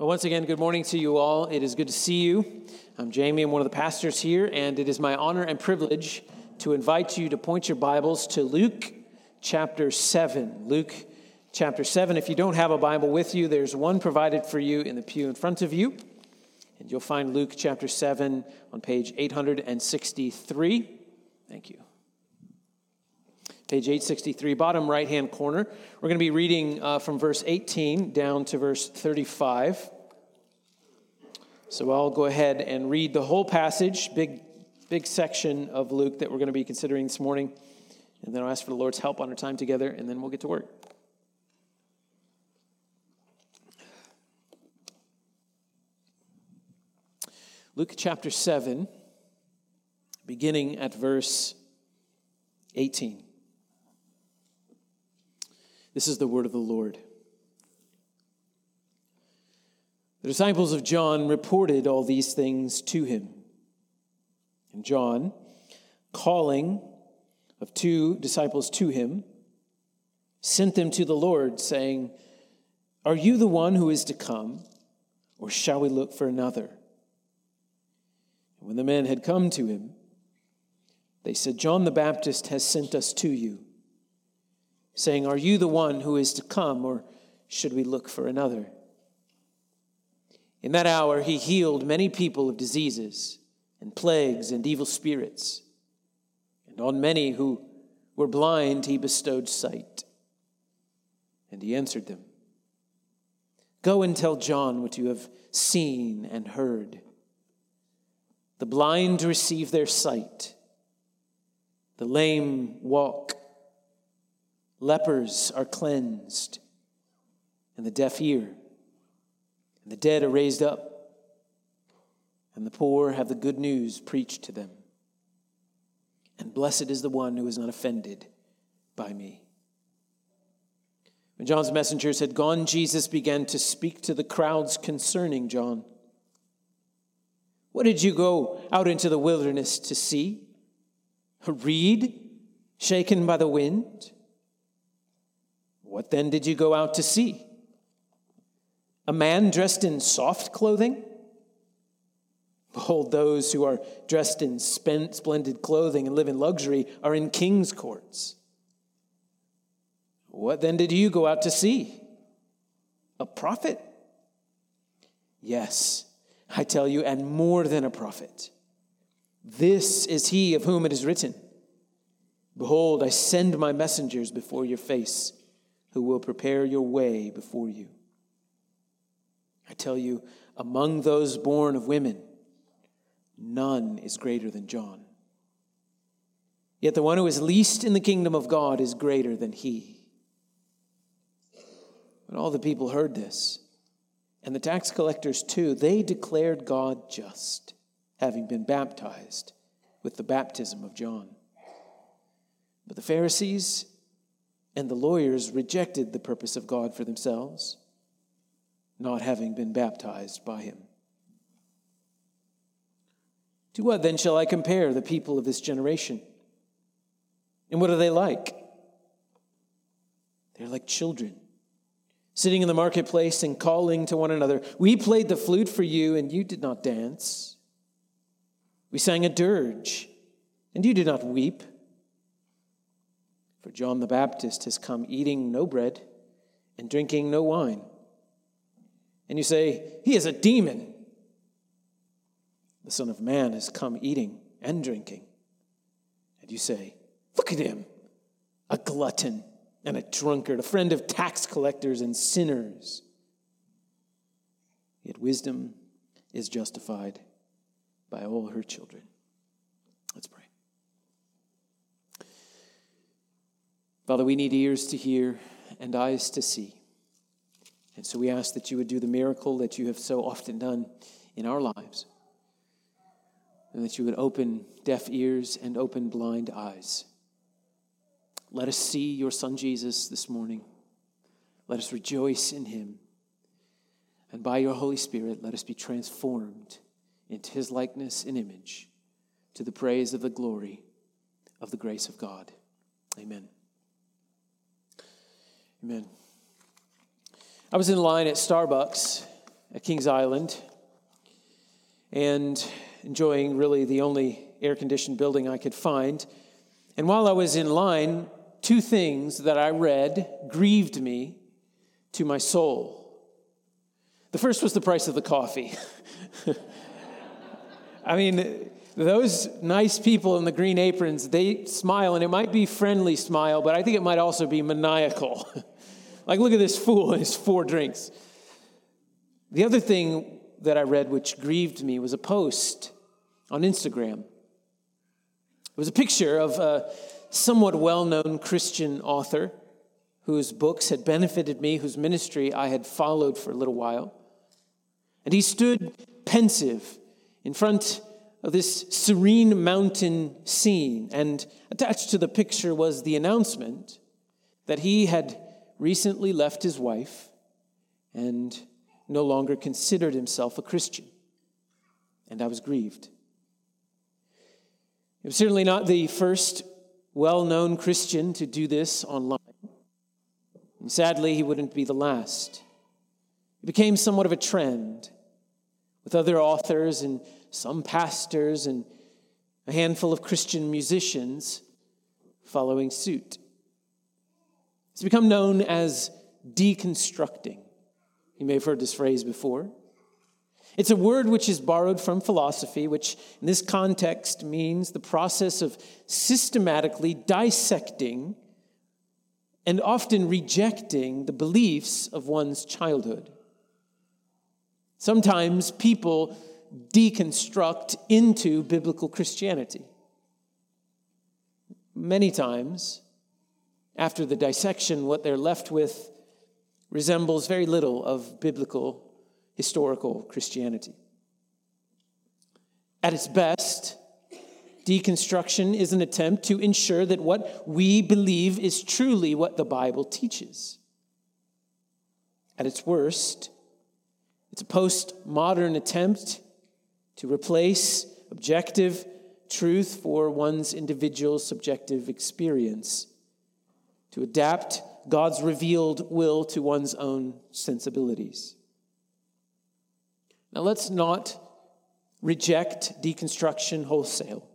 Well, once again, good morning to you all. It is good to see you. I'm Jamie, I'm one of the pastors here, and it is my honor and privilege to invite you to point your Bibles to Luke chapter 7. Luke chapter 7. If you don't have a Bible with you, there's one provided for you in the pew in front of you. And you'll find Luke chapter 7 on page 863. Thank you. Page 863, bottom right hand corner. We're going to be reading uh, from verse 18 down to verse 35. So I'll go ahead and read the whole passage, big, big section of Luke that we're going to be considering this morning. And then I'll ask for the Lord's help on our time together, and then we'll get to work. Luke chapter 7, beginning at verse 18. This is the word of the Lord. The disciples of John reported all these things to him. And John, calling of two disciples to him, sent them to the Lord, saying, Are you the one who is to come, or shall we look for another? And when the men had come to him, they said, John the Baptist has sent us to you saying, Are you the one who is to come, or should we look for another? In that hour, he healed many people of diseases and plagues and evil spirits. And on many who were blind, he bestowed sight. And he answered them Go and tell John what you have seen and heard. The blind receive their sight, the lame walk Lepers are cleansed, and the deaf hear, and the dead are raised up, and the poor have the good news preached to them. And blessed is the one who is not offended by me. When John's messengers had gone, Jesus began to speak to the crowds concerning John. What did you go out into the wilderness to see? A reed shaken by the wind? What then did you go out to see? A man dressed in soft clothing? Behold, those who are dressed in splendid clothing and live in luxury are in king's courts. What then did you go out to see? A prophet? Yes, I tell you, and more than a prophet. This is he of whom it is written Behold, I send my messengers before your face who will prepare your way before you. I tell you, among those born of women, none is greater than John. Yet the one who is least in the kingdom of God is greater than he. When all the people heard this, and the tax collectors too, they declared God just, having been baptized with the baptism of John. But the Pharisees and the lawyers rejected the purpose of God for themselves, not having been baptized by him. To what then shall I compare the people of this generation? And what are they like? They're like children, sitting in the marketplace and calling to one another. We played the flute for you, and you did not dance. We sang a dirge, and you did not weep. For John the Baptist has come eating no bread and drinking no wine. And you say, He is a demon. The Son of Man has come eating and drinking. And you say, Look at him, a glutton and a drunkard, a friend of tax collectors and sinners. Yet wisdom is justified by all her children. Let's pray. Father, we need ears to hear and eyes to see. And so we ask that you would do the miracle that you have so often done in our lives, and that you would open deaf ears and open blind eyes. Let us see your Son Jesus this morning. Let us rejoice in him. And by your Holy Spirit, let us be transformed into his likeness and image to the praise of the glory of the grace of God. Amen. Amen. I was in line at Starbucks at Kings Island and enjoying really the only air conditioned building I could find. And while I was in line, two things that I read grieved me to my soul. The first was the price of the coffee. I mean, those nice people in the green aprons, they smile, and it might be friendly smile, but I think it might also be maniacal. like, look at this fool his four drinks. The other thing that I read which grieved me was a post on Instagram. It was a picture of a somewhat well known Christian author whose books had benefited me, whose ministry I had followed for a little while. And he stood pensive in front of this serene mountain scene. And attached to the picture was the announcement that he had recently left his wife and no longer considered himself a Christian. And I was grieved. It was certainly not the first well known Christian to do this online. And sadly, he wouldn't be the last. It became somewhat of a trend with other authors and some pastors and a handful of Christian musicians following suit. It's become known as deconstructing. You may have heard this phrase before. It's a word which is borrowed from philosophy, which in this context means the process of systematically dissecting and often rejecting the beliefs of one's childhood. Sometimes people deconstruct into biblical Christianity. Many times, after the dissection, what they're left with resembles very little of biblical historical Christianity. At its best, deconstruction is an attempt to ensure that what we believe is truly what the Bible teaches. At its worst, it's a postmodern attempt to replace objective truth for one's individual subjective experience, to adapt God's revealed will to one's own sensibilities. Now, let's not reject deconstruction wholesale.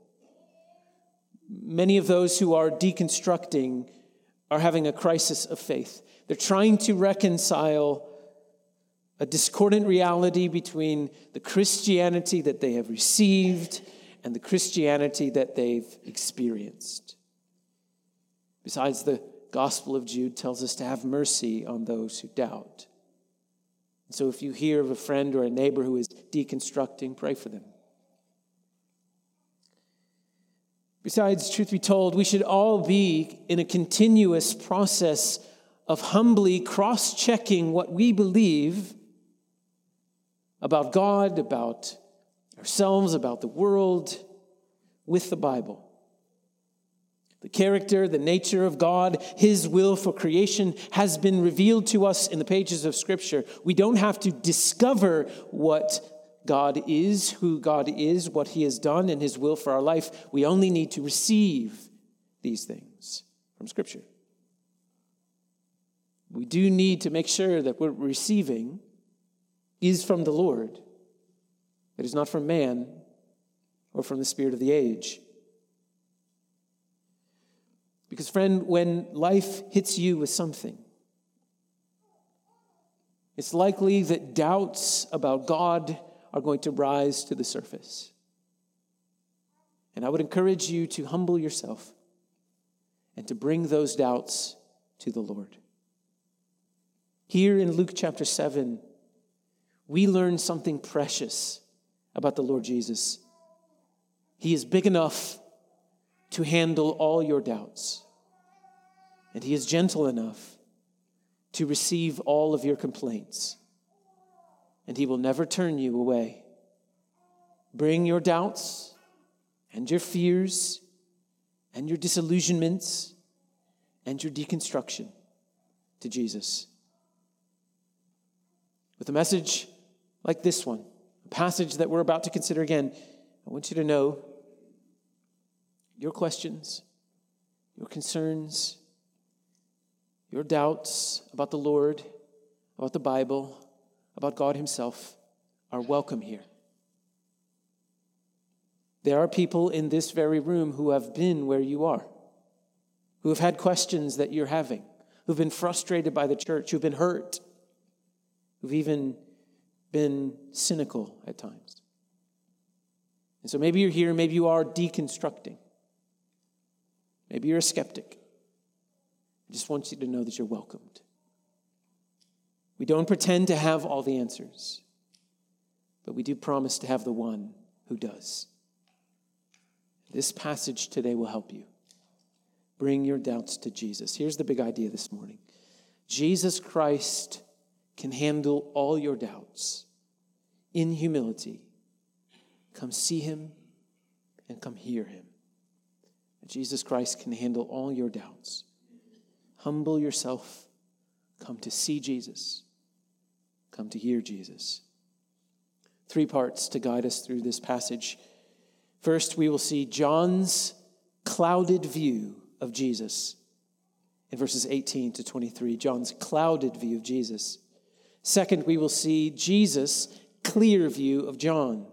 Many of those who are deconstructing are having a crisis of faith. They're trying to reconcile a discordant reality between the Christianity that they have received and the Christianity that they've experienced. Besides, the Gospel of Jude tells us to have mercy on those who doubt. So if you hear of a friend or a neighbor who is deconstructing, pray for them. Besides, truth be told, we should all be in a continuous process of humbly cross checking what we believe about God, about ourselves, about the world with the Bible. The character, the nature of God, His will for creation has been revealed to us in the pages of Scripture. We don't have to discover what God is, who God is, what He has done, and His will for our life. We only need to receive these things from Scripture. We do need to make sure that what we're receiving is from the Lord. It is not from man or from the spirit of the age. Because, friend, when life hits you with something, it's likely that doubts about God are going to rise to the surface. And I would encourage you to humble yourself and to bring those doubts to the Lord. Here in Luke chapter 7, we learn something precious about the Lord Jesus. He is big enough to handle all your doubts. And He is gentle enough to receive all of your complaints. And He will never turn you away. Bring your doubts and your fears and your disillusionments and your deconstruction to Jesus. With a message like this one, a passage that we're about to consider again, I want you to know your questions, your concerns, your doubts about the Lord, about the Bible, about God Himself are welcome here. There are people in this very room who have been where you are, who have had questions that you're having, who've been frustrated by the church, who've been hurt, who've even been cynical at times. And so maybe you're here, maybe you are deconstructing. Maybe you're a skeptic. I just want you to know that you're welcomed. We don't pretend to have all the answers, but we do promise to have the one who does. This passage today will help you. Bring your doubts to Jesus. Here's the big idea this morning Jesus Christ can handle all your doubts in humility Come see him and come hear him. Jesus Christ can handle all your doubts. Humble yourself. Come to see Jesus. Come to hear Jesus. Three parts to guide us through this passage. First, we will see John's clouded view of Jesus in verses 18 to 23. John's clouded view of Jesus. Second, we will see Jesus' clear view of John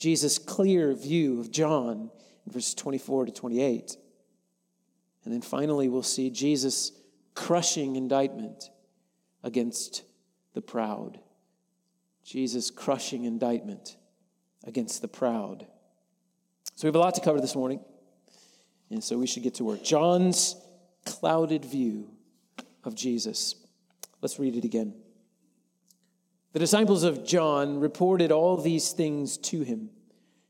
Jesus' clear view of John in verses 24 to 28. And then finally, we'll see Jesus' crushing indictment against the proud. Jesus' crushing indictment against the proud. So we have a lot to cover this morning, and so we should get to work. John's clouded view of Jesus. Let's read it again. The disciples of John reported all these things to him.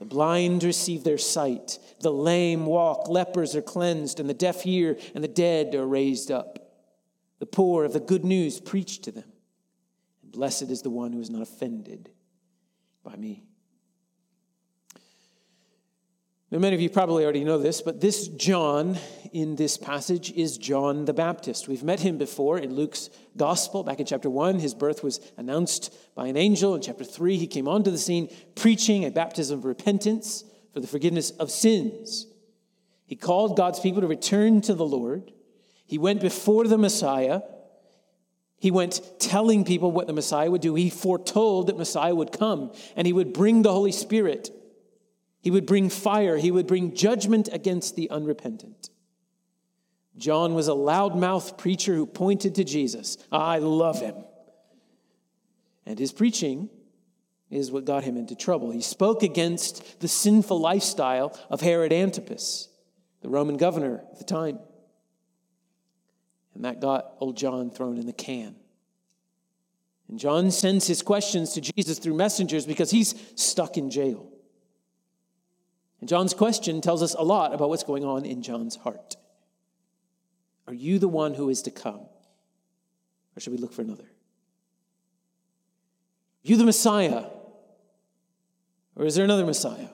The blind receive their sight, the lame walk, lepers are cleansed, and the deaf hear, and the dead are raised up. The poor of the good news preached to them. And blessed is the one who is not offended by me. Now, many of you probably already know this, but this John in this passage is John the Baptist. We've met him before in Luke's gospel back in chapter 1. His birth was announced by an angel. In chapter 3, he came onto the scene preaching a baptism of repentance for the forgiveness of sins. He called God's people to return to the Lord. He went before the Messiah. He went telling people what the Messiah would do. He foretold that Messiah would come and he would bring the Holy Spirit he would bring fire, he would bring judgment against the unrepentant. John was a loudmouth preacher who pointed to Jesus. I love him. And his preaching is what got him into trouble. He spoke against the sinful lifestyle of Herod Antipas, the Roman governor at the time. And that got old John thrown in the can. And John sends his questions to Jesus through messengers because he's stuck in jail. And John's question tells us a lot about what's going on in John's heart. Are you the one who is to come? Or should we look for another? Are you the Messiah? Or is there another Messiah?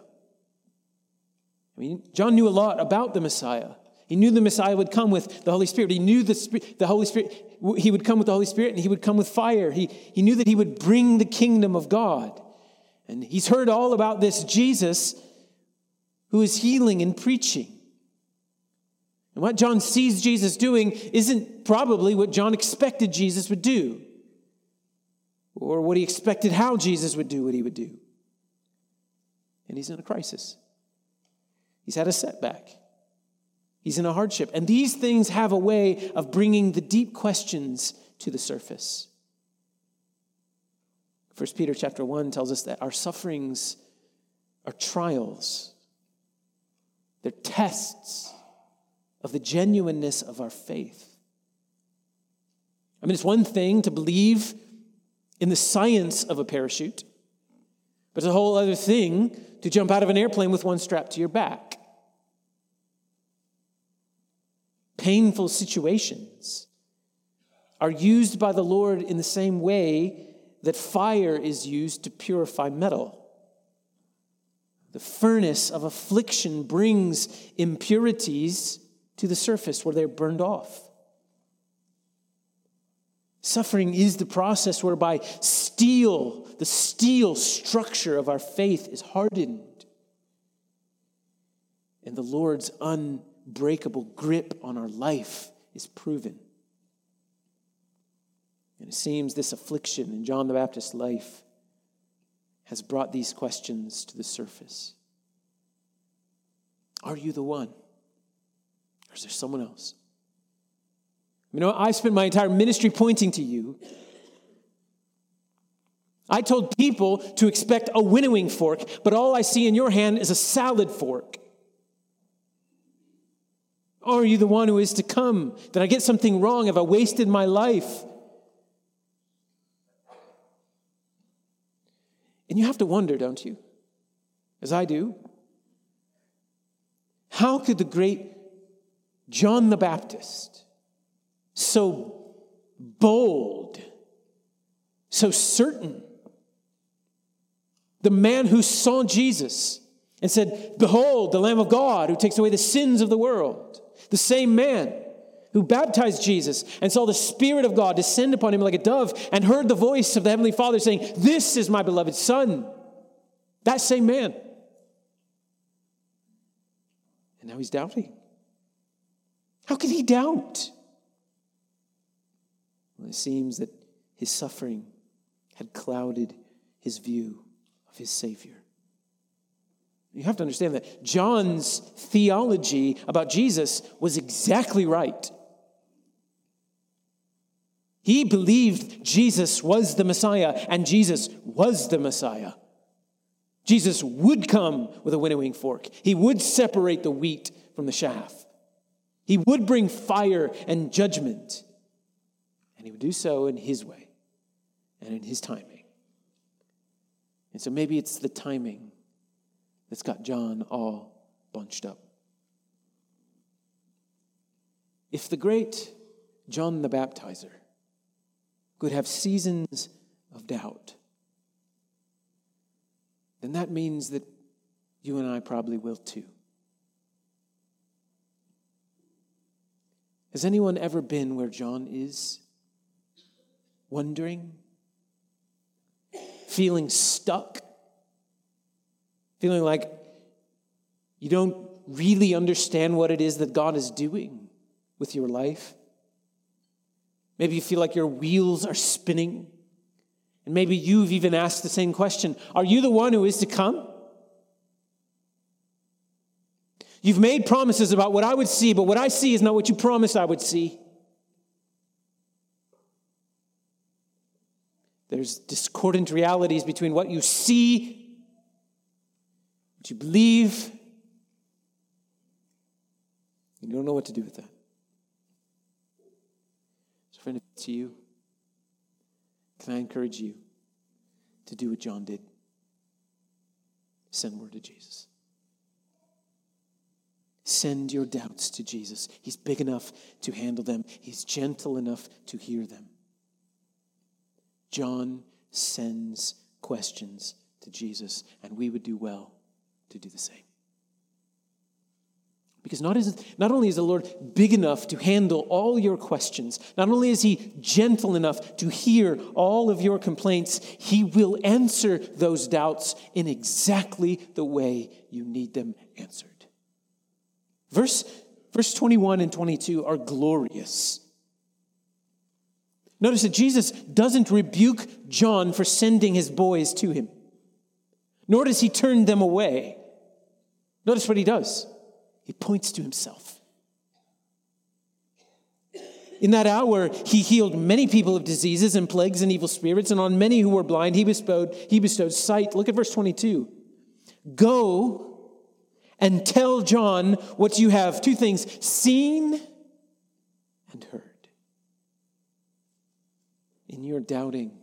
I mean, John knew a lot about the Messiah. He knew the Messiah would come with the Holy Spirit. He knew the, the Holy Spirit, he would come with the Holy Spirit and he would come with fire. He, he knew that he would bring the kingdom of God. And he's heard all about this Jesus who is healing and preaching. And what John sees Jesus doing isn't probably what John expected Jesus would do, or what he expected how Jesus would do what he would do. And he's in a crisis. He's had a setback. He's in a hardship. And these things have a way of bringing the deep questions to the surface. 1 Peter chapter 1 tells us that our sufferings are trials they're tests of the genuineness of our faith. I mean, it's one thing to believe in the science of a parachute, but it's a whole other thing to jump out of an airplane with one strapped to your back. Painful situations are used by the Lord in the same way that fire is used to purify metal. The furnace of affliction brings impurities to the surface where they're burned off. Suffering is the process whereby steel, the steel structure of our faith, is hardened. And the Lord's unbreakable grip on our life is proven. And it seems this affliction in John the Baptist's life has brought these questions to the surface Are you the one? Or is there someone else? You know, I spent my entire ministry pointing to you. I told people to expect a winnowing fork, but all I see in your hand is a salad fork. Are you the one who is to come? Did I get something wrong? Have I wasted my life? And you have to wonder, don't you? As I do. How could the great John the Baptist, so bold, so certain, the man who saw Jesus and said, Behold, the Lamb of God who takes away the sins of the world, the same man who baptized Jesus and saw the Spirit of God descend upon him like a dove and heard the voice of the Heavenly Father saying, This is my beloved Son. That same man. And now he's doubting. How can he doubt? Well, it seems that his suffering had clouded his view of his Savior. You have to understand that John's theology about Jesus was exactly right. He believed Jesus was the Messiah, and Jesus was the Messiah. Jesus would come with a winnowing fork. He would separate the wheat from the chaff. He would bring fire and judgment. And he would do so in his way and in his timing. And so maybe it's the timing that's got John all bunched up. If the great John the Baptizer could have seasons of doubt, then that means that you and I probably will too. Has anyone ever been where John is? Wondering? Feeling stuck? Feeling like you don't really understand what it is that God is doing with your life? Maybe you feel like your wheels are spinning. And maybe you've even asked the same question Are you the one who is to come? You've made promises about what I would see, but what I see is not what you promised I would see. There's discordant realities between what you see, what you believe. You don't know what to do with that. Friend, to you, can I encourage you to do what John did? Send word to Jesus. Send your doubts to Jesus. He's big enough to handle them, He's gentle enough to hear them. John sends questions to Jesus, and we would do well to do the same. Because not, is, not only is the Lord big enough to handle all your questions, not only is He gentle enough to hear all of your complaints, He will answer those doubts in exactly the way you need them answered. Verse, verse 21 and 22 are glorious. Notice that Jesus doesn't rebuke John for sending his boys to him, nor does he turn them away. Notice what he does. He points to himself. In that hour, he healed many people of diseases and plagues and evil spirits, and on many who were blind, he bestowed, he bestowed sight. Look at verse 22. Go and tell John what you have two things seen and heard. In your doubting,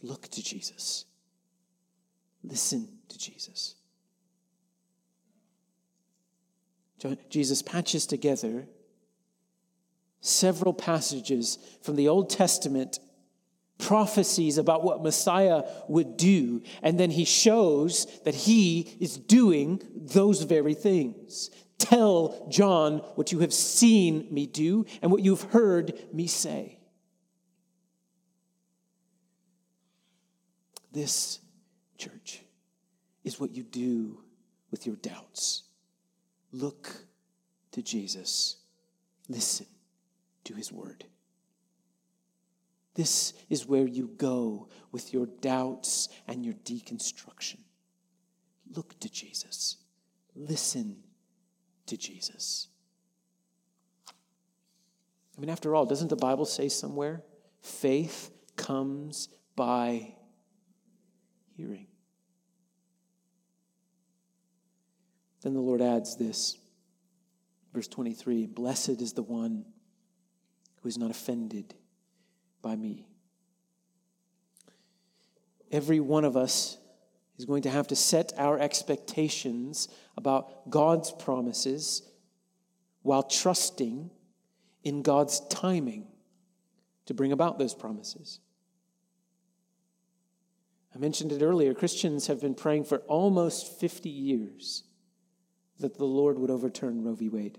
look to Jesus, listen to Jesus. Jesus patches together several passages from the Old Testament prophecies about what Messiah would do, and then he shows that he is doing those very things. Tell John what you have seen me do and what you've heard me say. This, church, is what you do with your doubts. Look to Jesus, listen to his word. This is where you go with your doubts and your deconstruction. Look to Jesus. Listen to Jesus. I mean, after all, doesn't the Bible say somewhere? Faith comes by hearing. Then the Lord adds this, verse 23 Blessed is the one who is not offended by me. Every one of us is going to have to set our expectations about God's promises while trusting in God's timing to bring about those promises. I mentioned it earlier. Christians have been praying for almost 50 years that the Lord would overturn Roe v. Wade.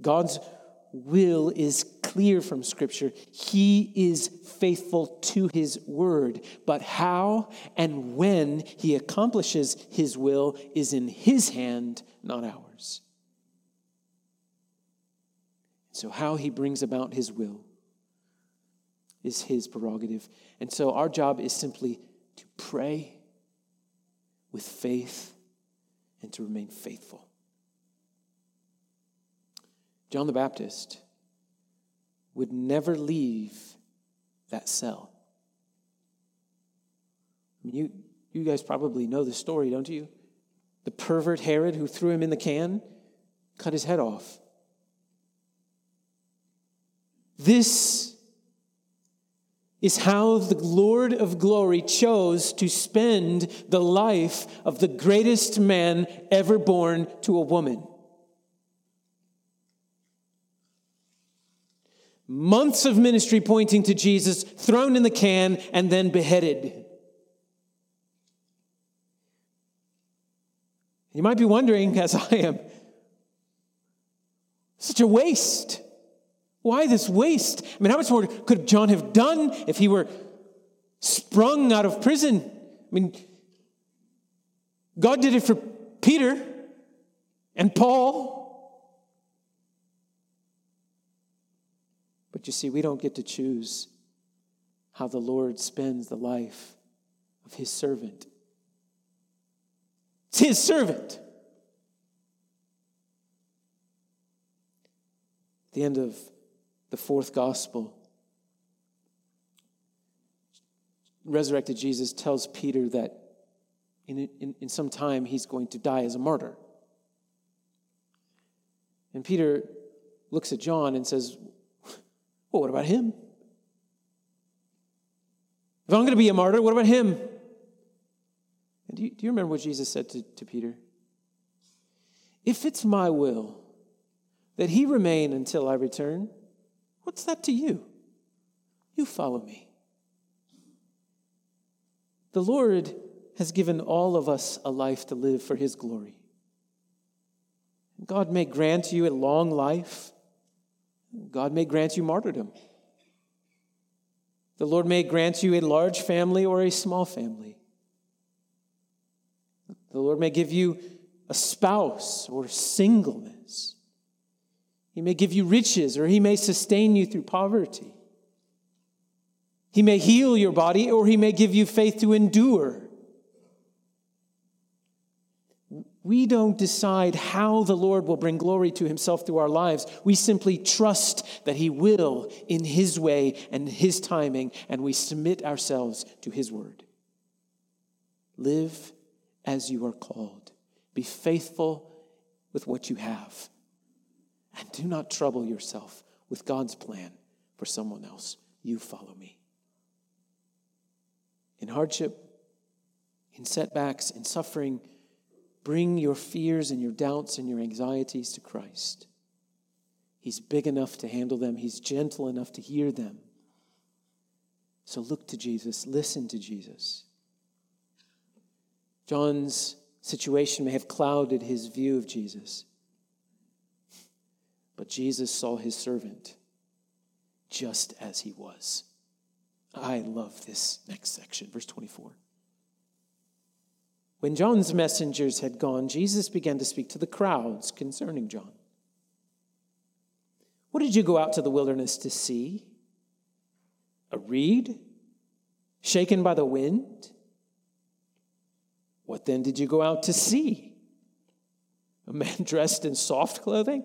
God's will is clear from Scripture. He is faithful to His word. But how and when He accomplishes His will is in His hand, not ours. So, how He brings about His will is His prerogative. And so, our job is simply to pray with faith and to remain faithful. John the Baptist would never leave that cell. I mean, you, you guys probably know the story, don't you? The pervert Herod who threw him in the can cut his head off. This is how the Lord of glory chose to spend the life of the greatest man ever born to a woman. Months of ministry pointing to Jesus, thrown in the can, and then beheaded. You might be wondering, as I am, such a waste. Why this waste? I mean, how much more could John have done if he were sprung out of prison? I mean, God did it for Peter and Paul. But you see, we don't get to choose how the Lord spends the life of his servant. It's his servant. At the end of the fourth gospel, resurrected Jesus tells Peter that in, in, in some time he's going to die as a martyr. And Peter looks at John and says, well, what about him? If I'm going to be a martyr, what about him? And do you, do you remember what Jesus said to, to Peter? If it's my will that he remain until I return, what's that to you? You follow me. The Lord has given all of us a life to live for his glory. God may grant you a long life God may grant you martyrdom. The Lord may grant you a large family or a small family. The Lord may give you a spouse or singleness. He may give you riches or He may sustain you through poverty. He may heal your body or He may give you faith to endure. We don't decide how the Lord will bring glory to himself through our lives. We simply trust that he will in his way and his timing, and we submit ourselves to his word. Live as you are called. Be faithful with what you have. And do not trouble yourself with God's plan for someone else. You follow me. In hardship, in setbacks, in suffering, Bring your fears and your doubts and your anxieties to Christ. He's big enough to handle them, He's gentle enough to hear them. So look to Jesus, listen to Jesus. John's situation may have clouded his view of Jesus, but Jesus saw his servant just as he was. I love this next section, verse 24. When John's messengers had gone, Jesus began to speak to the crowds concerning John. What did you go out to the wilderness to see? A reed shaken by the wind? What then did you go out to see? A man dressed in soft clothing?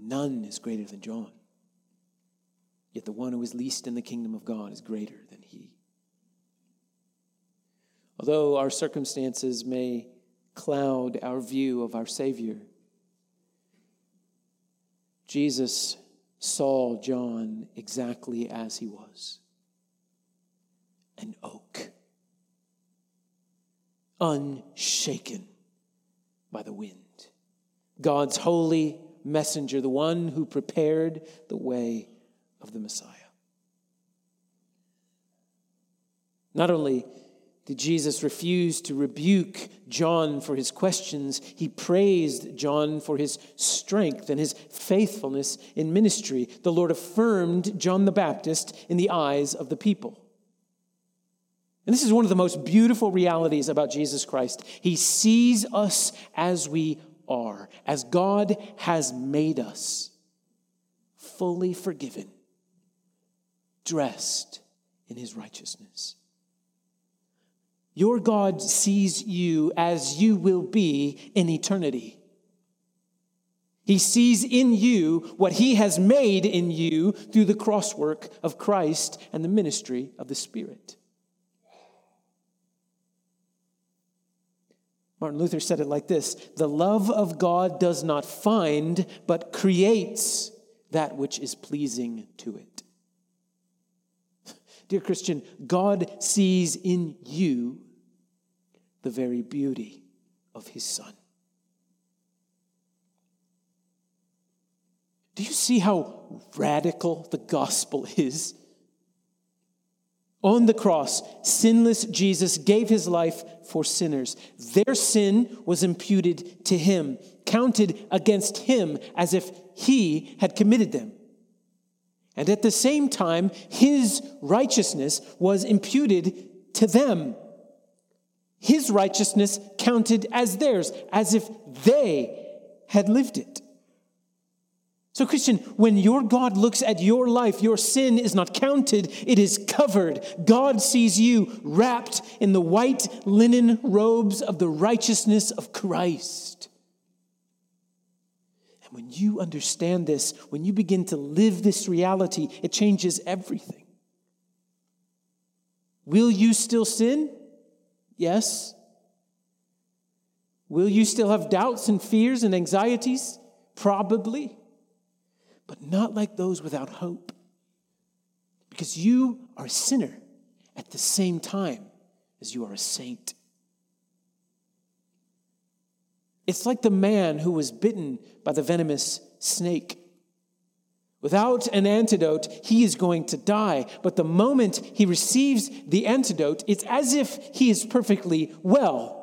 None is greater than John. Yet the one who is least in the kingdom of God is greater than he. Although our circumstances may cloud our view of our Savior, Jesus saw John exactly as he was an oak, unshaken by the wind. God's holy messenger, the one who prepared the way of the Messiah. Not only did Jesus refuse to rebuke John for his questions, he praised John for his strength and his faithfulness in ministry. The Lord affirmed John the Baptist in the eyes of the people. And this is one of the most beautiful realities about Jesus Christ. He sees us as we are, as God has made us, fully forgiven, dressed in his righteousness. Your God sees you as you will be in eternity. He sees in you what he has made in you through the crosswork of Christ and the ministry of the Spirit. Martin Luther said it like this The love of God does not find, but creates that which is pleasing to it. Dear Christian, God sees in you the very beauty of his Son. Do you see how radical the gospel is? On the cross, sinless Jesus gave his life for sinners. Their sin was imputed to him, counted against him as if he had committed them. And at the same time, his righteousness was imputed to them. His righteousness counted as theirs, as if they had lived it. So, Christian, when your God looks at your life, your sin is not counted, it is covered. God sees you wrapped in the white linen robes of the righteousness of Christ. And when you understand this, when you begin to live this reality, it changes everything. Will you still sin? Yes. Will you still have doubts and fears and anxieties? Probably but not like those without hope. Because you are a sinner at the same time as you are a saint. It's like the man who was bitten by the venomous snake. Without an antidote, he is going to die. But the moment he receives the antidote, it's as if he is perfectly well.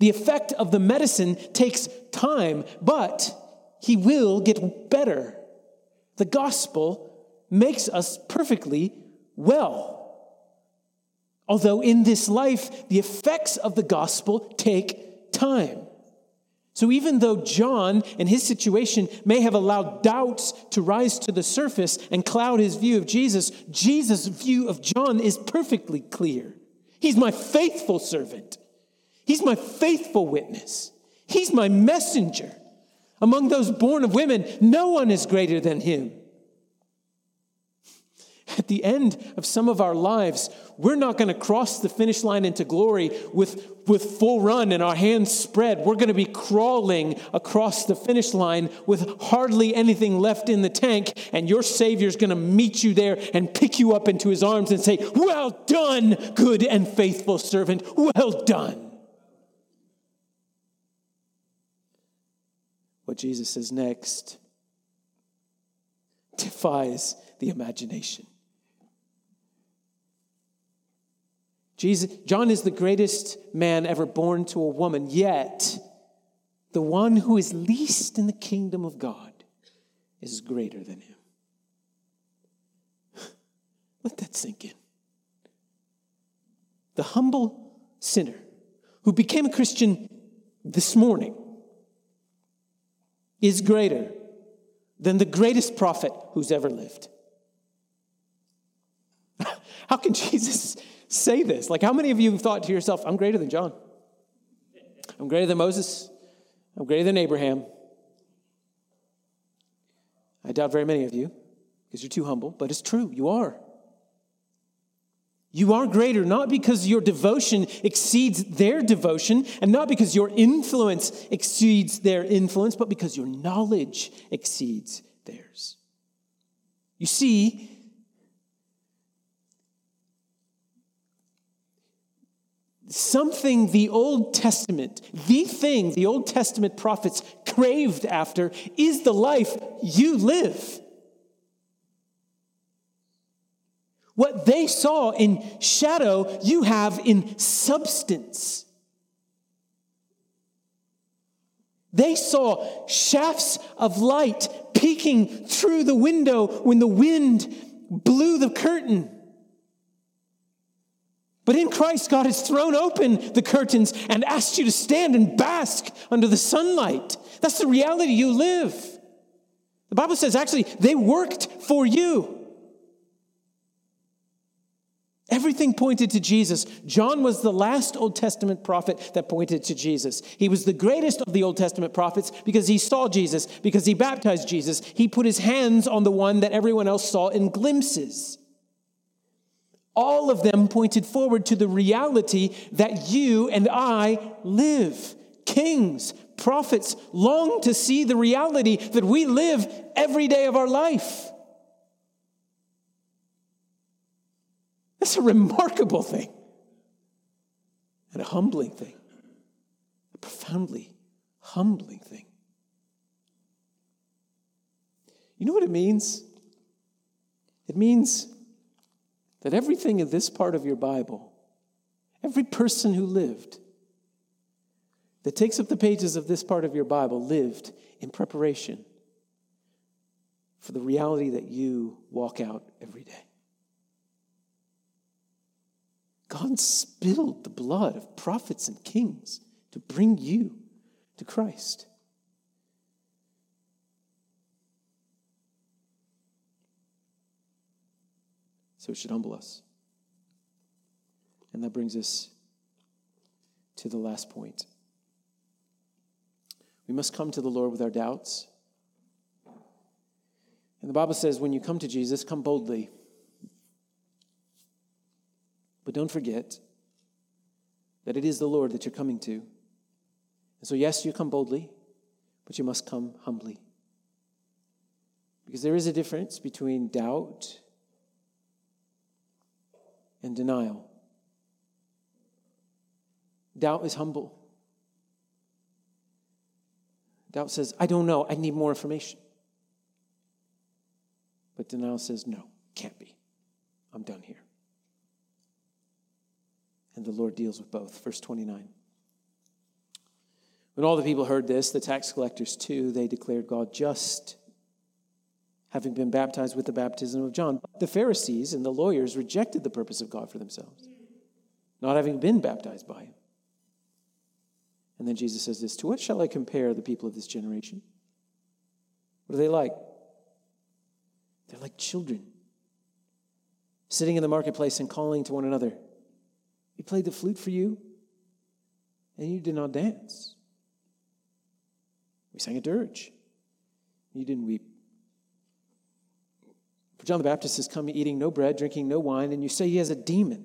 The effect of the medicine takes time, but he will get better. The gospel makes us perfectly well. Although in this life, the effects of the gospel take time. So even though John and his situation may have allowed doubts to rise to the surface and cloud his view of Jesus, Jesus' view of John is perfectly clear. He's my faithful servant. He's my faithful witness. He's my messenger. Among those born of women, no one is greater than him. At the end of some of our lives, we're not going to cross the finish line into glory with, with full run and our hands spread. We're going to be crawling across the finish line with hardly anything left in the tank, and your Savior's going to meet you there and pick you up into his arms and say, Well done, good and faithful servant. Well done. What Jesus says next defies the imagination. Jesus, John is the greatest man ever born to a woman, yet the one who is least in the kingdom of God is greater than him. Let that sink in. The humble sinner who became a Christian this morning is greater than the greatest prophet who's ever lived. How can Jesus say this? Like, how many of you have thought to yourself, I'm greater than John? I'm greater than Moses. I'm greater than Abraham. I doubt very many of you because you're too humble, but it's true. You are. You are greater not because your devotion exceeds their devotion and not because your influence exceeds their influence, but because your knowledge exceeds theirs. You see, something the Old Testament, the thing the Old Testament prophets craved after, is the life you live. What they saw in shadow, you have in substance. They saw shafts of light peeking through the window when the wind blew the curtain. But in Christ, God has thrown open the curtains and asked you to stand and bask under the sunlight. That's the reality you live. The Bible says actually, they worked for you. Everything pointed to Jesus. John was the last Old Testament prophet that pointed to Jesus. He was the greatest of the Old Testament prophets because he saw Jesus, because he baptized Jesus. He put his hands on the one that everyone else saw in glimpses. All of them pointed forward to the reality that you and I live. Kings, prophets long to see the reality that we live every day of our life. That's a remarkable thing and a humbling thing, a profoundly humbling thing. You know what it means? It means that everything in this part of your Bible, every person who lived, that takes up the pages of this part of your Bible lived in preparation for the reality that you walk out every day. God spilled the blood of prophets and kings to bring you to Christ. So it should humble us. And that brings us to the last point. We must come to the Lord with our doubts. And the Bible says, when you come to Jesus, come boldly. But don't forget that it is the Lord that you're coming to. And so, yes, you come boldly, but you must come humbly. Because there is a difference between doubt and denial. Doubt is humble. Doubt says, I don't know, I need more information. But denial says, no, can't be. I'm done here. And the Lord deals with both. Verse 29. When all the people heard this, the tax collectors too, they declared God just, having been baptized with the baptism of John. But the Pharisees and the lawyers rejected the purpose of God for themselves, not having been baptized by him. And then Jesus says this To what shall I compare the people of this generation? What are they like? They're like children, sitting in the marketplace and calling to one another. He played the flute for you, and you did not dance. We sang a dirge. You didn't weep. For John the Baptist has come eating no bread, drinking no wine, and you say he has a demon.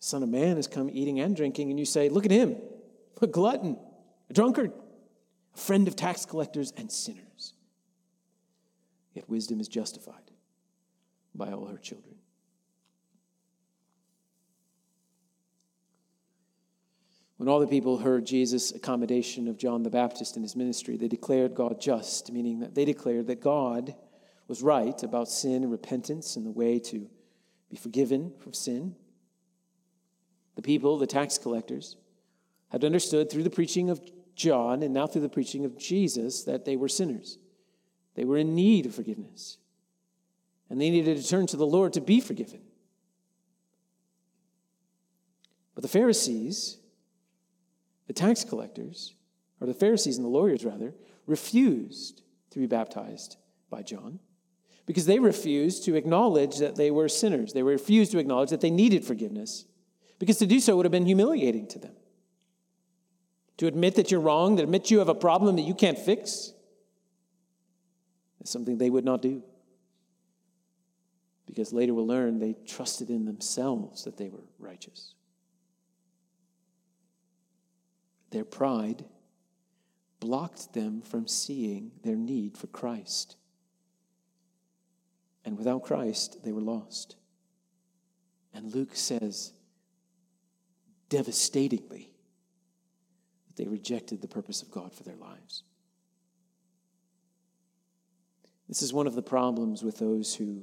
The Son of Man has come eating and drinking, and you say, Look at him, a glutton, a drunkard, a friend of tax collectors and sinners. Yet wisdom is justified by all her children. When all the people heard Jesus' accommodation of John the Baptist in his ministry, they declared God just, meaning that they declared that God was right about sin and repentance and the way to be forgiven from sin. The people, the tax collectors, had understood through the preaching of John and now through the preaching of Jesus that they were sinners. They were in need of forgiveness. And they needed to turn to the Lord to be forgiven. But the Pharisees, the tax collectors, or the Pharisees and the lawyers rather, refused to be baptized by John because they refused to acknowledge that they were sinners. They refused to acknowledge that they needed forgiveness because to do so would have been humiliating to them. To admit that you're wrong, to admit you have a problem that you can't fix, is something they would not do. Because later we'll learn they trusted in themselves that they were righteous. Their pride blocked them from seeing their need for Christ. And without Christ, they were lost. And Luke says devastatingly that they rejected the purpose of God for their lives. This is one of the problems with those who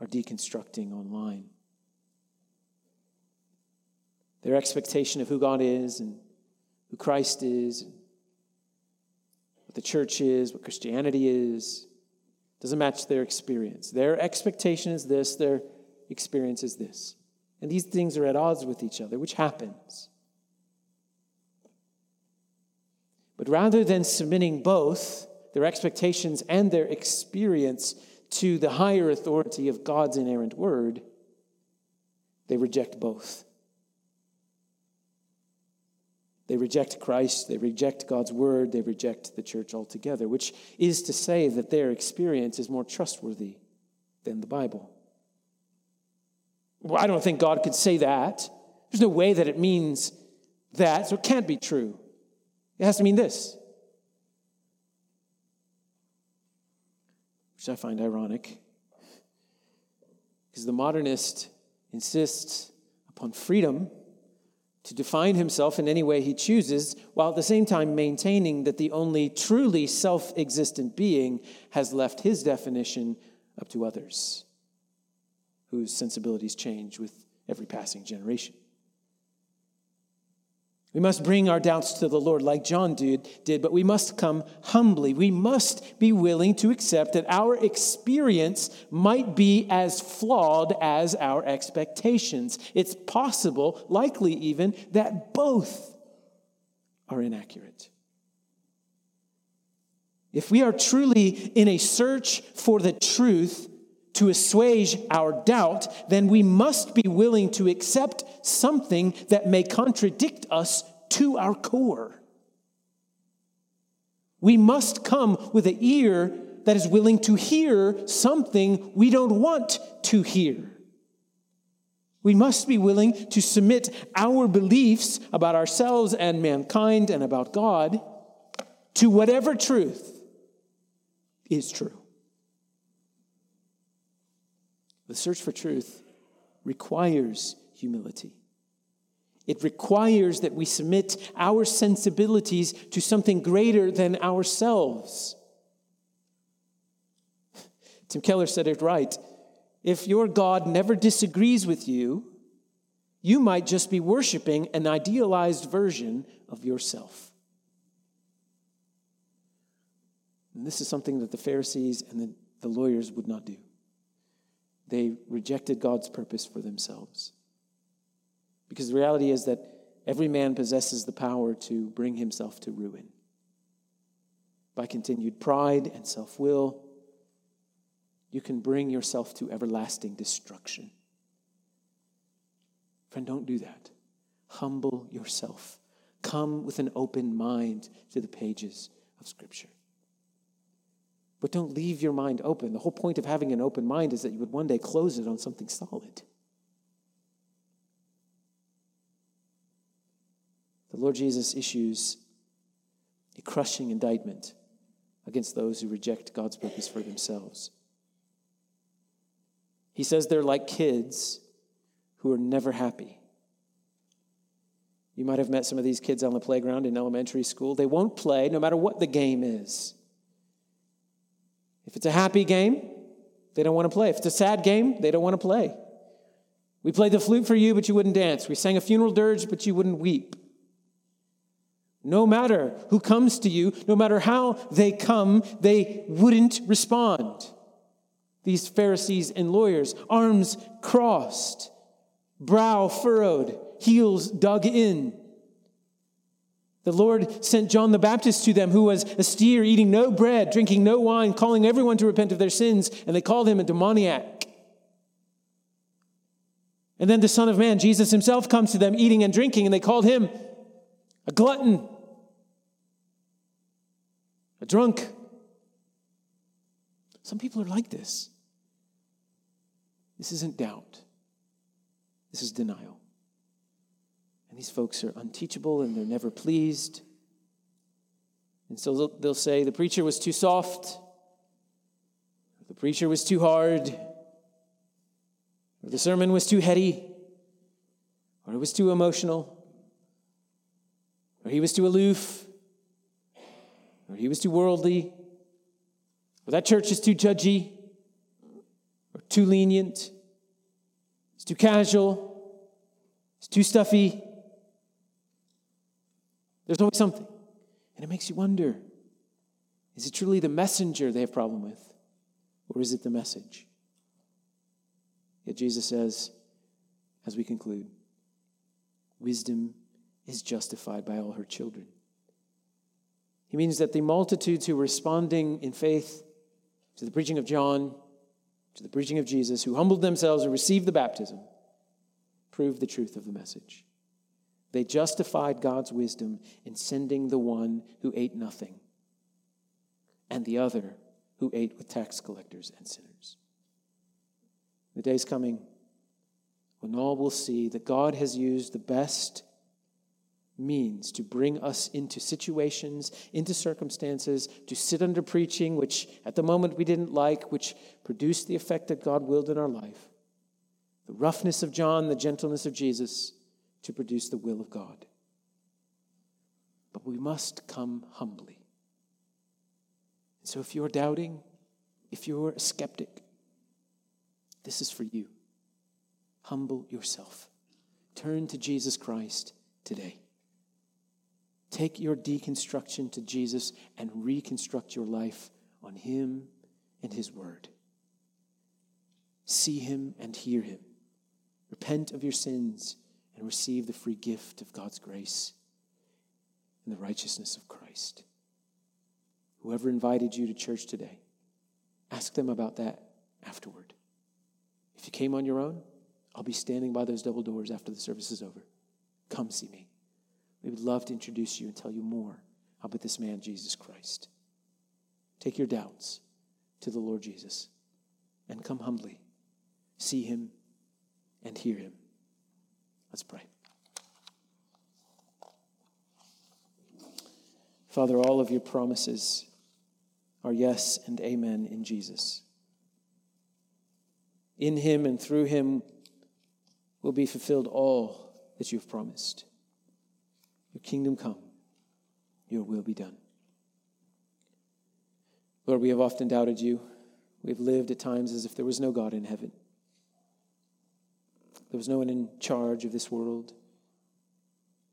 are deconstructing online. Their expectation of who God is and who Christ is, what the church is, what Christianity is, doesn't match their experience. Their expectation is this, their experience is this. And these things are at odds with each other, which happens. But rather than submitting both their expectations and their experience to the higher authority of God's inerrant word, they reject both. They reject Christ, they reject God's word, they reject the church altogether, which is to say that their experience is more trustworthy than the Bible. Well, I don't think God could say that. There's no way that it means that, so it can't be true. It has to mean this. Which I find ironic. Because the modernist insists upon freedom to define himself in any way he chooses, while at the same time maintaining that the only truly self existent being has left his definition up to others, whose sensibilities change with every passing generation. We must bring our doubts to the Lord like John did, did, but we must come humbly. We must be willing to accept that our experience might be as flawed as our expectations. It's possible, likely even, that both are inaccurate. If we are truly in a search for the truth, to assuage our doubt, then we must be willing to accept something that may contradict us to our core. We must come with an ear that is willing to hear something we don't want to hear. We must be willing to submit our beliefs about ourselves and mankind and about God to whatever truth is true. The search for truth requires humility. It requires that we submit our sensibilities to something greater than ourselves. Tim Keller said it right. If your God never disagrees with you, you might just be worshiping an idealized version of yourself. And this is something that the Pharisees and the, the lawyers would not do. They rejected God's purpose for themselves. Because the reality is that every man possesses the power to bring himself to ruin. By continued pride and self will, you can bring yourself to everlasting destruction. Friend, don't do that. Humble yourself Come with an open mind to the pages of Scripture. But don't leave your mind open. The whole point of having an open mind is that you would one day close it on something solid. The Lord Jesus issues a crushing indictment against those who reject God's purpose for themselves. He says they're like kids who are never happy. You might have met some of these kids on the playground in elementary school. They won't play no matter what the game is. If it's a happy game, they don't want to play. If it's a sad game, they don't want to play. We played the flute for you, but you wouldn't dance. We sang a funeral dirge, but you wouldn't weep. No matter who comes to you, no matter how they come, they wouldn't respond. These Pharisees and lawyers, arms crossed, brow furrowed, heels dug in. The Lord sent John the Baptist to them, who was a steer eating no bread, drinking no wine, calling everyone to repent of their sins, and they called him a demoniac. And then the Son of Man, Jesus himself, comes to them eating and drinking, and they called him a glutton, a drunk. Some people are like this. This isn't doubt, this is denial. And these folks are unteachable and they're never pleased. And so they'll, say the preacher was too soft, the preacher was too hard, or the sermon was too heady, or it was too emotional, or he was too aloof, or he was too worldly, or that church is too judgy, or too lenient, it's too casual, it's too stuffy. There's always something. And it makes you wonder is it truly the messenger they have problem with? Or is it the message? Yet Jesus says, as we conclude, wisdom is justified by all her children. He means that the multitudes who were responding in faith to the preaching of John, to the preaching of Jesus, who humbled themselves and received the baptism, proved the truth of the message. They justified God's wisdom in sending the one who ate nothing and the other who ate with tax collectors and sinners. The day's coming when all will see that God has used the best means to bring us into situations, into circumstances, to sit under preaching, which at the moment we didn't like, which produced the effect that God willed in our life. The roughness of John, the gentleness of Jesus to produce the will of God. But we must come humbly. And so if you're doubting, if you're a skeptic, this is for you. Humble yourself. Turn to Jesus Christ today. Take your deconstruction to Jesus and reconstruct your life on Him and His Word. See Him and hear Him. Repent of your sins and receive the free gift of God's grace and the righteousness of Christ. Whoever invited you to church today, ask them about that afterward. If you came on your own, I'll be standing by those double doors after the service is over. Come see me. We would love to introduce you and tell you more about this man, Jesus Christ. Take your doubts to the Lord Jesus and come humbly. See him and hear him. Let's pray. Father, all of your promises are yes and amen in Jesus. In him and through him will be fulfilled all that you've promised. Your kingdom come, your will be done. Lord, we have often doubted you. We have lived at times as if there was no God in heaven. There was no one in charge of this world.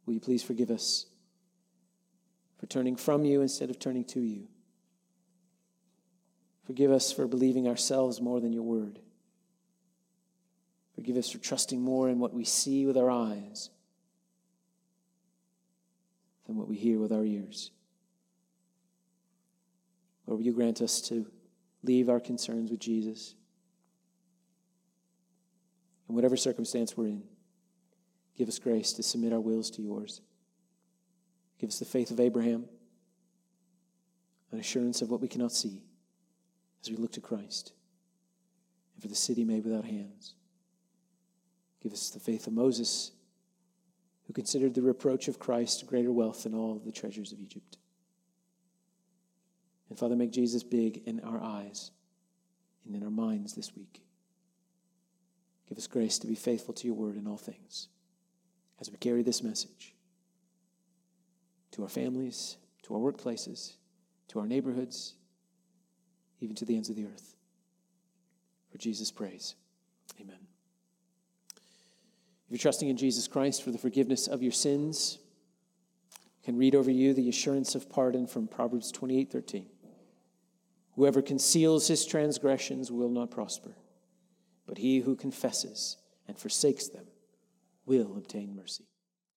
Will you please forgive us for turning from you instead of turning to you? Forgive us for believing ourselves more than your word. Forgive us for trusting more in what we see with our eyes than what we hear with our ears. Lord, will you grant us to leave our concerns with Jesus? In whatever circumstance we're in, give us grace to submit our wills to yours. Give us the faith of Abraham, an assurance of what we cannot see as we look to Christ, and for the city made without hands. Give us the faith of Moses, who considered the reproach of Christ greater wealth than all the treasures of Egypt. And Father, make Jesus big in our eyes and in our minds this week. Give us grace to be faithful to your word in all things as we carry this message to our families, to our workplaces, to our neighborhoods, even to the ends of the earth. For Jesus' praise. Amen. If you're trusting in Jesus Christ for the forgiveness of your sins, I can read over you the assurance of pardon from Proverbs 28 13. Whoever conceals his transgressions will not prosper, but he who confesses and forsakes them will obtain mercy.